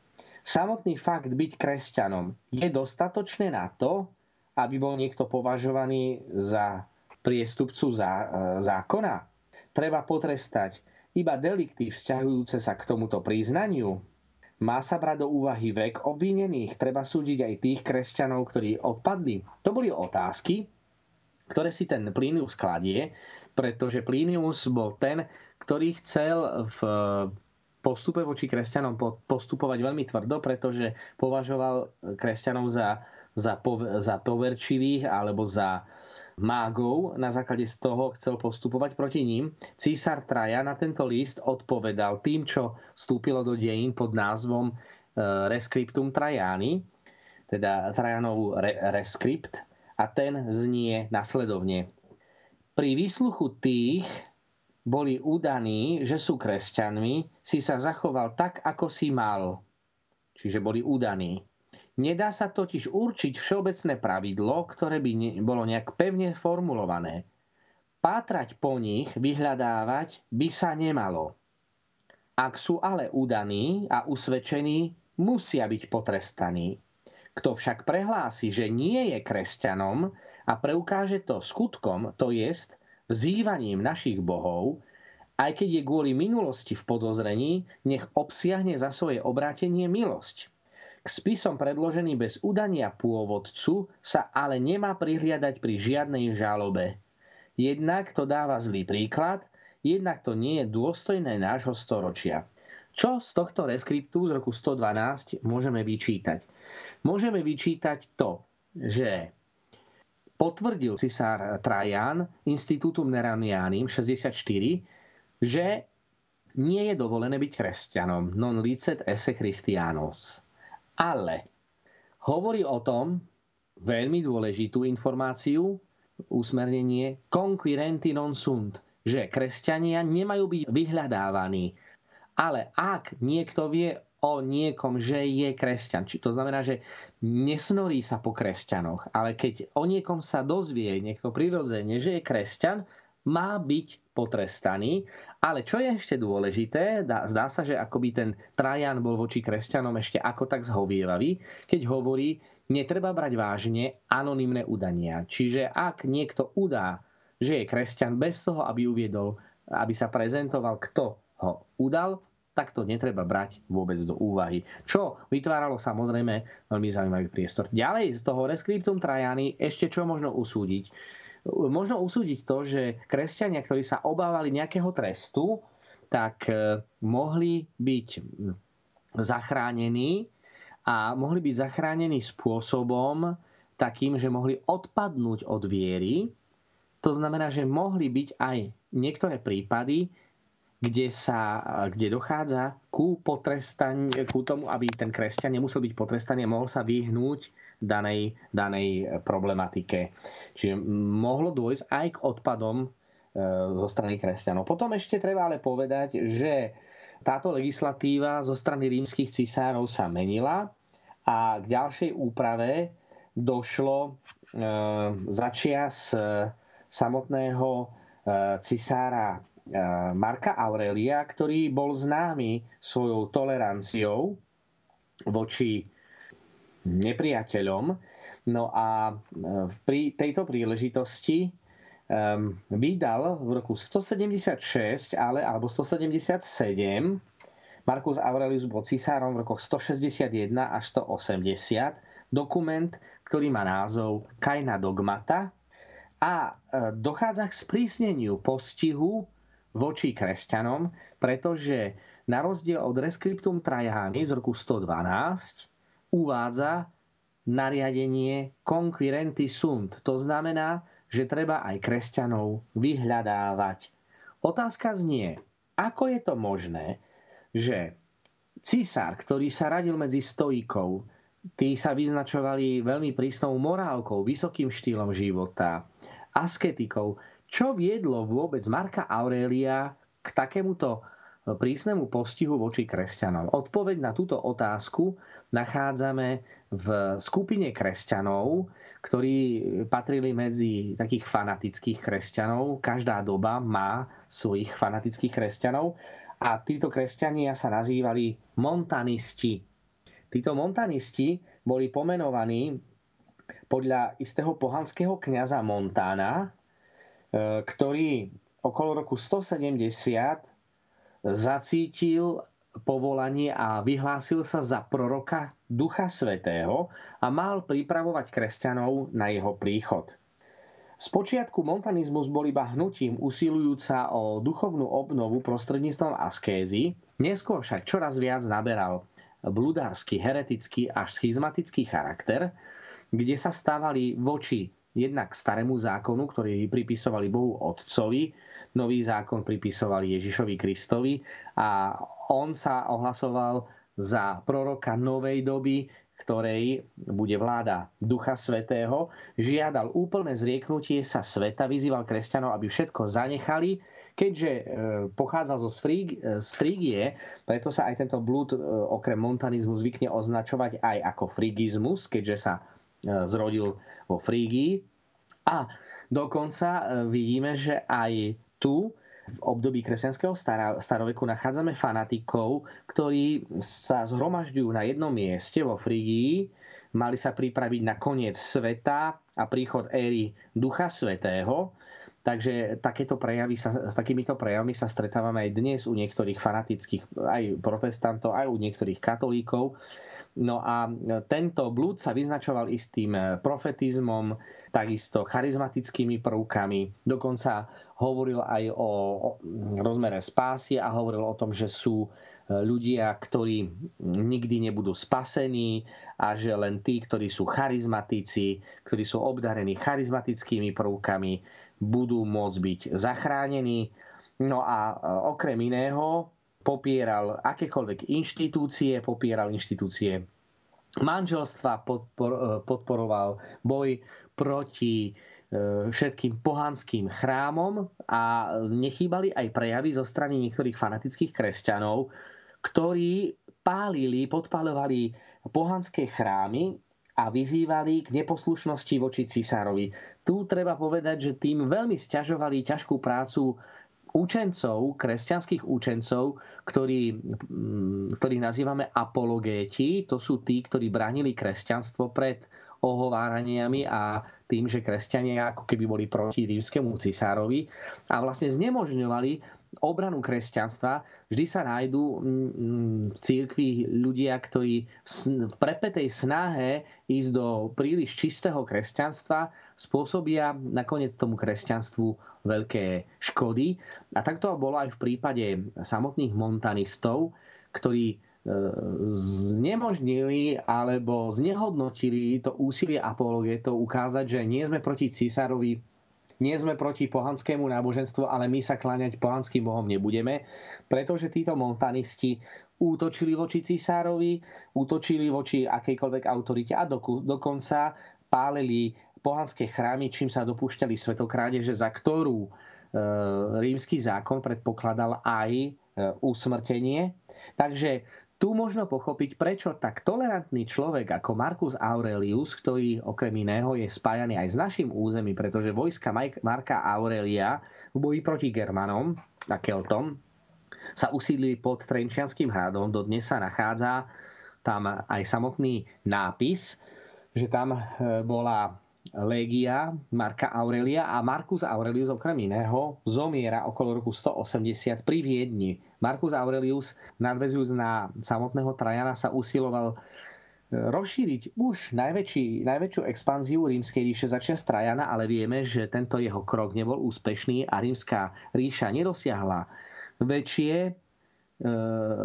Samotný fakt byť kresťanom je dostatočné na to, aby bol niekto považovaný za priestupcu zákona? Treba potrestať iba delikty vzťahujúce sa k tomuto priznaniu, má sa brať do úvahy vek obvinených? Treba súdiť aj tých kresťanov, ktorí odpadli? To boli otázky, ktoré si ten Plinius kladie, pretože Plinius bol ten, ktorý chcel v postupe voči kresťanom postupovať veľmi tvrdo, pretože považoval kresťanov za, za, za poverčivých alebo za mágov. Na základe z toho chcel postupovať proti ním. Císar Traja na tento list odpovedal tým, čo vstúpilo do dejín pod názvom e, Rescriptum Trajani, teda Trajanov Rescript, a ten znie nasledovne. Pri výsluchu tých, boli udaní, že sú kresťanmi, si sa zachoval tak, ako si mal. Čiže boli udaní. Nedá sa totiž určiť všeobecné pravidlo, ktoré by bolo nejak pevne formulované. Pátrať po nich, vyhľadávať by sa nemalo. Ak sú ale udaní a usvedčení, musia byť potrestaní. Kto však prehlási, že nie je kresťanom a preukáže to skutkom, to jest vzývaním našich bohov, aj keď je kvôli minulosti v podozrení, nech obsiahne za svoje obrátenie milosť. K spisom predložený bez udania pôvodcu sa ale nemá prihliadať pri žiadnej žalobe. Jednak to dáva zlý príklad, jednak to nie je dôstojné nášho storočia. Čo z tohto reskriptu z roku 112 môžeme vyčítať? Môžeme vyčítať to, že potvrdil cisár Trajan Institutum Neranianim 64, že nie je dovolené byť kresťanom. Non licet esse Christianos. Ale hovorí o tom veľmi dôležitú informáciu, usmernenie conquirenti non sunt, že kresťania nemajú byť vyhľadávaní. Ale ak niekto vie o niekom, že je kresťan. Či to znamená, že nesnorí sa po kresťanoch, ale keď o niekom sa dozvie niekto prirodzene, že je kresťan, má byť potrestaný. Ale čo je ešte dôležité, zdá sa, že akoby ten Trajan bol voči kresťanom ešte ako tak zhovievavý, keď hovorí, netreba brať vážne anonymné udania. Čiže ak niekto udá, že je kresťan bez toho, aby uviedol, aby sa prezentoval, kto ho udal, tak to netreba brať vôbec do úvahy. Čo vytváralo samozrejme veľmi zaujímavý priestor. Ďalej z toho Rescriptum Trajany ešte čo možno usúdiť? Možno usúdiť to, že kresťania, ktorí sa obávali nejakého trestu, tak e, mohli byť zachránení a mohli byť zachránení spôsobom takým, že mohli odpadnúť od viery. To znamená, že mohli byť aj niektoré prípady, kde, sa, kde dochádza ku, ku tomu, aby ten kresťan nemusel byť potrestaný a mohol sa vyhnúť danej, danej problematike. Čiže mohlo dôjsť aj k odpadom e, zo strany kresťanov. Potom ešte treba ale povedať, že táto legislatíva zo strany rímskych cisárov sa menila a k ďalšej úprave došlo e, začias e, samotného cisára Eh, Marka Aurelia, ktorý bol známy svojou toleranciou voči nepriateľom. No a eh, pri tejto príležitosti um, vydal v roku 176 ale, alebo 177 Markus Aurelius bol cisárom v rokoch 161 až 180 dokument, ktorý má názov Kajna dogmata a dochádza k sprísneniu postihu voči kresťanom, pretože na rozdiel od Rescriptum Trajani z roku 112 uvádza nariadenie conquirenti sunt. To znamená, že treba aj kresťanov vyhľadávať. Otázka znie, ako je to možné, že císar, ktorý sa radil medzi stojíkov, tí sa vyznačovali veľmi prísnou morálkou, vysokým štýlom života, asketikou, čo viedlo vôbec Marka Aurelia k takémuto prísnemu postihu voči kresťanom? Odpoveď na túto otázku nachádzame v skupine kresťanov, ktorí patrili medzi takých fanatických kresťanov. Každá doba má svojich fanatických kresťanov a títo kresťania sa nazývali montanisti. Títo montanisti boli pomenovaní podľa istého pohanského kniaza Montána, E, ktorý okolo roku 170 zacítil povolanie a vyhlásil sa za proroka Ducha Svetého a mal pripravovať kresťanov na jeho príchod. Spočiatku montanizmus bol iba hnutím usilujúca o duchovnú obnovu prostredníctvom askézy, neskôr však čoraz viac naberal bludársky, heretický až schizmatický charakter, kde sa stávali voči jednak starému zákonu, ktorý pripisovali Bohu Otcovi, nový zákon pripisovali Ježišovi Kristovi a on sa ohlasoval za proroka novej doby, ktorej bude vláda Ducha Svetého, žiadal úplné zrieknutie sa sveta, vyzýval kresťanov, aby všetko zanechali, keďže e, pochádzal zo Fríg, z Frígie, preto sa aj tento blúd e, okrem montanizmu zvykne označovať aj ako frigizmus, keďže sa e, zrodil vo Frígii. A dokonca vidíme, že aj tu v období kresťanského staroveku nachádzame fanatikov, ktorí sa zhromažďujú na jednom mieste vo Frigii, mali sa pripraviť na koniec sveta a príchod éry Ducha Svetého. Takže takéto prejavy sa, s takýmito prejavmi sa stretávame aj dnes u niektorých fanatických, aj protestantov, aj u niektorých katolíkov. No a tento blúd sa vyznačoval istým profetizmom, takisto charizmatickými prvkami. Dokonca hovoril aj o, rozmere spásy a hovoril o tom, že sú e, ľudia, ktorí nikdy nebudú spasení a že len tí, ktorí sú charizmatici, ktorí sú obdarení charizmatickými prvkami, budú môcť byť zachránení. No a e, okrem iného popieral akékoľvek inštitúcie, popieral inštitúcie manželstva, podpor, e, podporoval boj proti E, všetkým pohanským chrámom a nechýbali aj prejavy zo strany niektorých fanatických kresťanov, ktorí pálili, podpalovali pohanské chrámy a vyzývali k neposlušnosti voči cisárovi. Tu treba povedať, že tým veľmi stiažovali ťažkú prácu učencov, kresťanských učencov, ktorí, mm, ktorých nazývame apologéti. To sú tí, ktorí bránili kresťanstvo pred ohováraniami a tým, že kresťania ako keby boli proti rímskému cisárovi a vlastne znemožňovali obranu kresťanstva, vždy sa nájdú v církvi ľudia, ktorí v prepetej snahe ísť do príliš čistého kresťanstva spôsobia nakoniec tomu kresťanstvu veľké škody. A takto bolo aj v prípade samotných montanistov, ktorí znemožnili alebo znehodnotili to úsilie apologetov ukázať, že nie sme proti císarovi, nie sme proti pohanskému náboženstvu, ale my sa kláňať pohanským bohom nebudeme, pretože títo montanisti útočili voči císárovi, útočili voči akejkoľvek autorite a dokonca pálili pohanské chrámy, čím sa dopúšťali svetokrádeže, za ktorú e, rímsky zákon predpokladal aj e, usmrtenie. Takže tu možno pochopiť, prečo tak tolerantný človek ako Marcus Aurelius, ktorý okrem iného je spájaný aj s našim územím, pretože vojska Marka Aurelia v boji proti Germanom a Keltom sa usídlili pod Trenčianským hradom. Dodnes sa nachádza tam aj samotný nápis, že tam e, bola légia Marka Aurelia a Marcus Aurelius okrem iného zomiera okolo roku 180 pri Viedni Marcus Aurelius, nadvezujúc na samotného Trajana, sa usiloval e, rozšíriť už najväčší, najväčšiu expanziu rímskej ríše začne z Trajana, ale vieme, že tento jeho krok nebol úspešný a rímska ríša nedosiahla väčšie, e,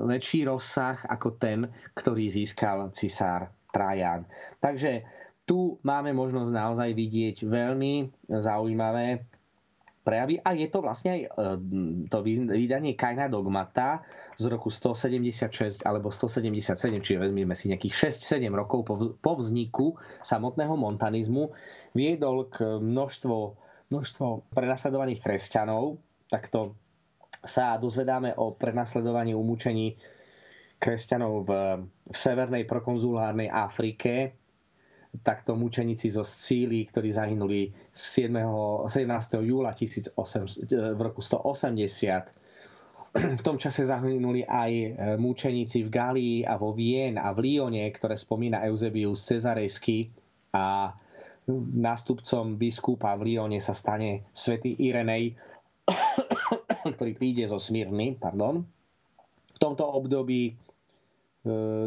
väčší rozsah ako ten, ktorý získal cisár Trajan. Takže tu máme možnosť naozaj vidieť veľmi zaujímavé prejavy a je to vlastne aj e, to vydanie Kajna Dogmata z roku 176 alebo 177, čiže vezmeme si nejakých 6-7 rokov po vzniku samotného montanizmu, viedol k množstvo, množstvo prenasledovaných kresťanov. Takto sa dozvedáme o prenasledovaní umúčení kresťanov v, v severnej prokonzulárnej Afrike, takto mučeníci zo Scílii, ktorí zahynuli 7. 17. júla 1800, v roku 180. V tom čase zahynuli aj e, mučeníci v Galii a vo Vien a v Lione, ktoré spomína Eusebius Cezarejský a nástupcom biskupa v Lione sa stane svätý Irenej, ktorý príde zo Smírny. Pardon. V tomto období e,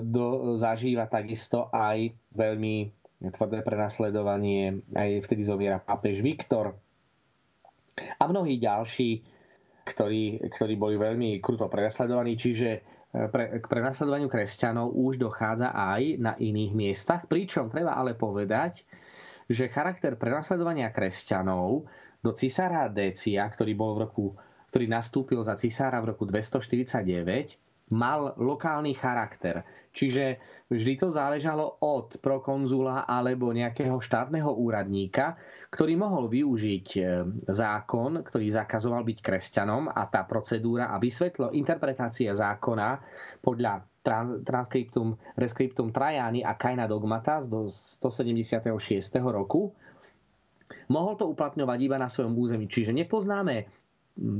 do, zažíva takisto aj veľmi tvrdé prenasledovanie, aj vtedy zomiera pápež Viktor a mnohí ďalší, ktorí, ktorí boli veľmi kruto prenasledovaní, čiže e, pre, k prenasledovaniu kresťanov už dochádza aj na iných miestach, pričom treba ale povedať, že charakter prenasledovania kresťanov do cisára Décia, ktorý bol v roku ktorý nastúpil za cisára v roku 249, mal lokálny charakter. Čiže vždy to záležalo od prokonzula alebo nejakého štátneho úradníka, ktorý mohol využiť e, zákon, ktorý zakazoval byť kresťanom a tá procedúra a vysvetlo interpretácia zákona podľa transkriptum, rescriptum Trajany a Kaina Dogmata z 176. roku, mohol to uplatňovať iba na svojom území. Čiže nepoznáme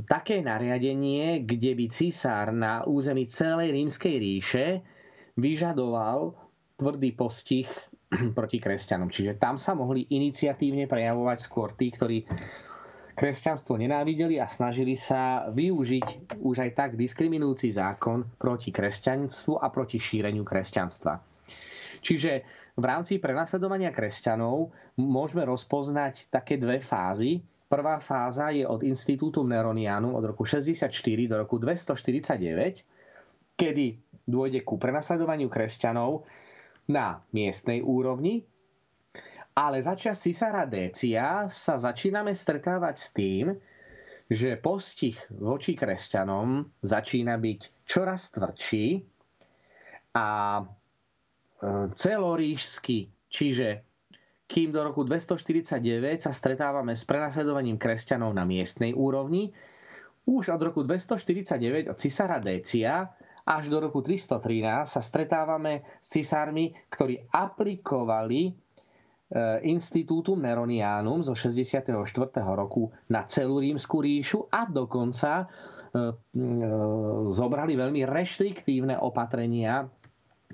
také nariadenie, kde by císar na území celej rímskej ríše vyžadoval tvrdý postih proti kresťanom. Čiže tam sa mohli iniciatívne prejavovať skôr tí, ktorí kresťanstvo nenávideli a snažili sa využiť už aj tak diskriminujúci zákon proti kresťanstvu a proti šíreniu kresťanstva. Čiže v rámci prenasledovania kresťanov môžeme rozpoznať také dve fázy. Prvá fáza je od Institútu Neronianu od roku 64 do roku 249, kedy dôjde ku prenasledovaniu kresťanov na miestnej úrovni, ale začas Cisára Décia sa začíname stretávať s tým, že postih voči kresťanom začína byť čoraz tvrdší a e, celorížsky, čiže kým do roku 249 sa stretávame s prenasledovaním kresťanov na miestnej úrovni. Už od roku 249 od cisára Décia až do roku 313 sa stretávame s cisármi, ktorí aplikovali e, Institútum Neronianum zo 64. roku na celú rímsku ríšu a dokonca e, e, zobrali veľmi reštriktívne opatrenia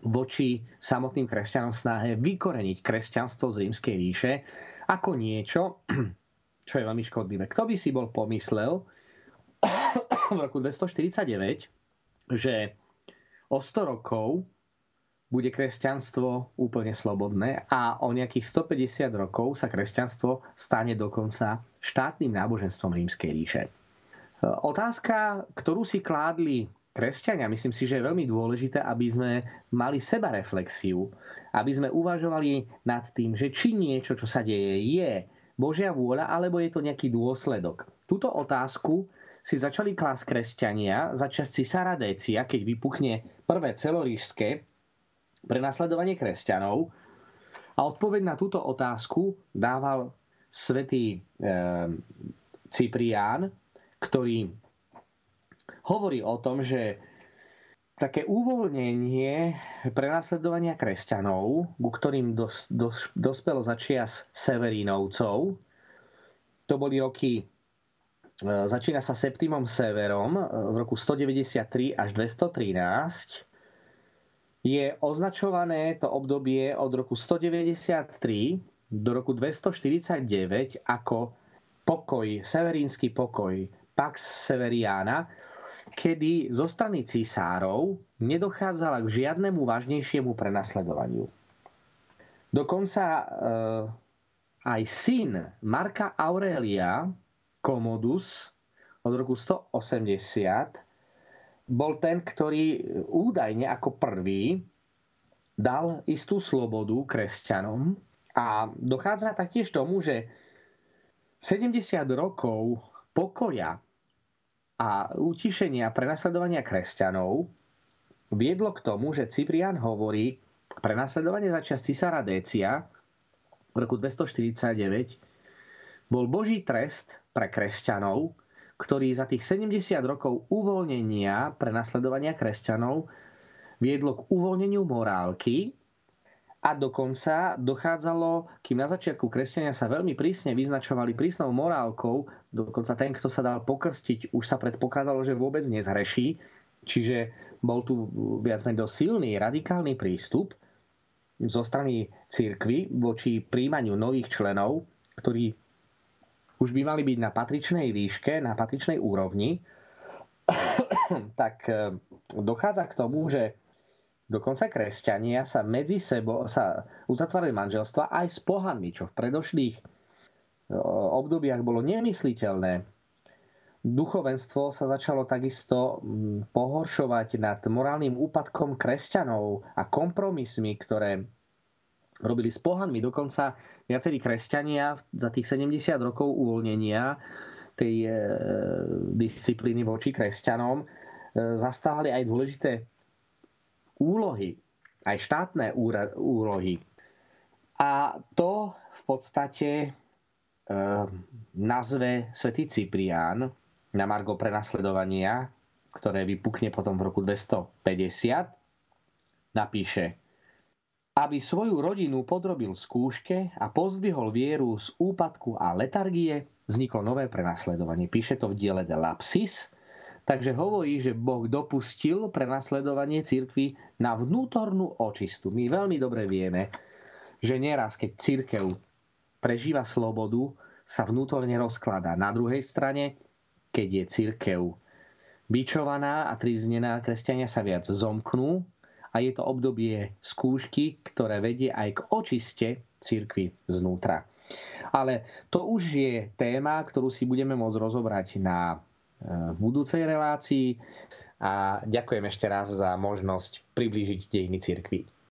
voči samotným kresťanom snahe vykoreniť kresťanstvo z rímskej ríše ako niečo, čo je veľmi škodlivé. Kto by si bol pomyslel v roku 249, že o 100 rokov bude kresťanstvo úplne slobodné a o nejakých 150 rokov sa kresťanstvo stane dokonca štátnym náboženstvom rímskej ríše. Otázka, ktorú si kládli kresťania, myslím si, že je veľmi dôležité, aby sme mali seba reflexiu, aby sme uvažovali nad tým, že či niečo, čo sa deje, je Božia vôľa, alebo je to nejaký dôsledok. Túto otázku si začali klásť kresťania za čas cisára Décia, keď vypuchne prvé celorížské prenasledovanie kresťanov. A odpoveď na túto otázku dával svätý e, Cyprián, ktorý hovorí o tom, že také uvoľnenie prenasledovania kresťanov, ku ktorým dos, dos, dospelo začias Severínovcov, to boli roky, e, začína sa Septimom Severom e, v roku 193 až 213, je označované to obdobie od roku 193 do roku 249 ako pokoj, severínsky pokoj, Pax Severiana, kedy zo strany císárov nedochádzala k žiadnemu vážnejšiemu prenasledovaniu. Dokonca e, aj syn Marka Aurelia, Commodus, od roku 180, bol ten, ktorý údajne ako prvý dal istú slobodu kresťanom a dochádza taktiež tomu, že 70 rokov pokoja a utišenia prenasledovania kresťanov viedlo k tomu, že Cyprian hovorí, prenasledovanie začas cisára Décia v roku 249 bol Boží trest pre kresťanov, ktorý za tých 70 rokov uvoľnenia prenasledovania kresťanov viedlo k uvoľneniu morálky a dokonca dochádzalo, kým na začiatku kresťania sa veľmi prísne vyznačovali prísnou morálkou, dokonca ten, kto sa dal pokrstiť, už sa predpokladalo, že vôbec nezhreší. Čiže bol tu viac menej silný radikálny prístup zo strany církvy voči príjmaniu nových členov, ktorí už by mali byť na patričnej výške, na patričnej úrovni, tak eh, dochádza k tomu, že Dokonca kresťania sa medzi sebou sa uzatvárali manželstva aj s pohanmi, čo v predošlých obdobiach bolo nemysliteľné. Duchovenstvo sa začalo takisto mm, pohoršovať nad morálnym úpadkom kresťanov a kompromismi, ktoré robili s pohanmi. Dokonca viacerí kresťania za tých 70 rokov uvoľnenia tej e, disciplíny voči kresťanom e, zastávali aj dôležité úlohy, aj štátne úlohy. A to v podstate e, nazve svätý Cyprián na Margo prenasledovania, ktoré vypukne potom v roku 250, napíše aby svoju rodinu podrobil skúške a pozdvihol vieru z úpadku a letargie, vzniklo nové prenasledovanie. Píše to v diele de Lapsis, takže hovorí, že Boh dopustil prenasledovanie cirkvy na vnútornú očistu. My veľmi dobre vieme, že nieraz, keď církev prežíva slobodu, sa vnútorne rozkladá. Na druhej strane, keď je církev bičovaná a triznená, kresťania sa viac zomknú a je to obdobie skúšky, ktoré vedie aj k očiste cirkvy znútra. Ale to už je téma, ktorú si budeme môcť rozobrať na e, budúcej relácii a ďakujem ešte raz za možnosť priblížiť dejiny cirkvy.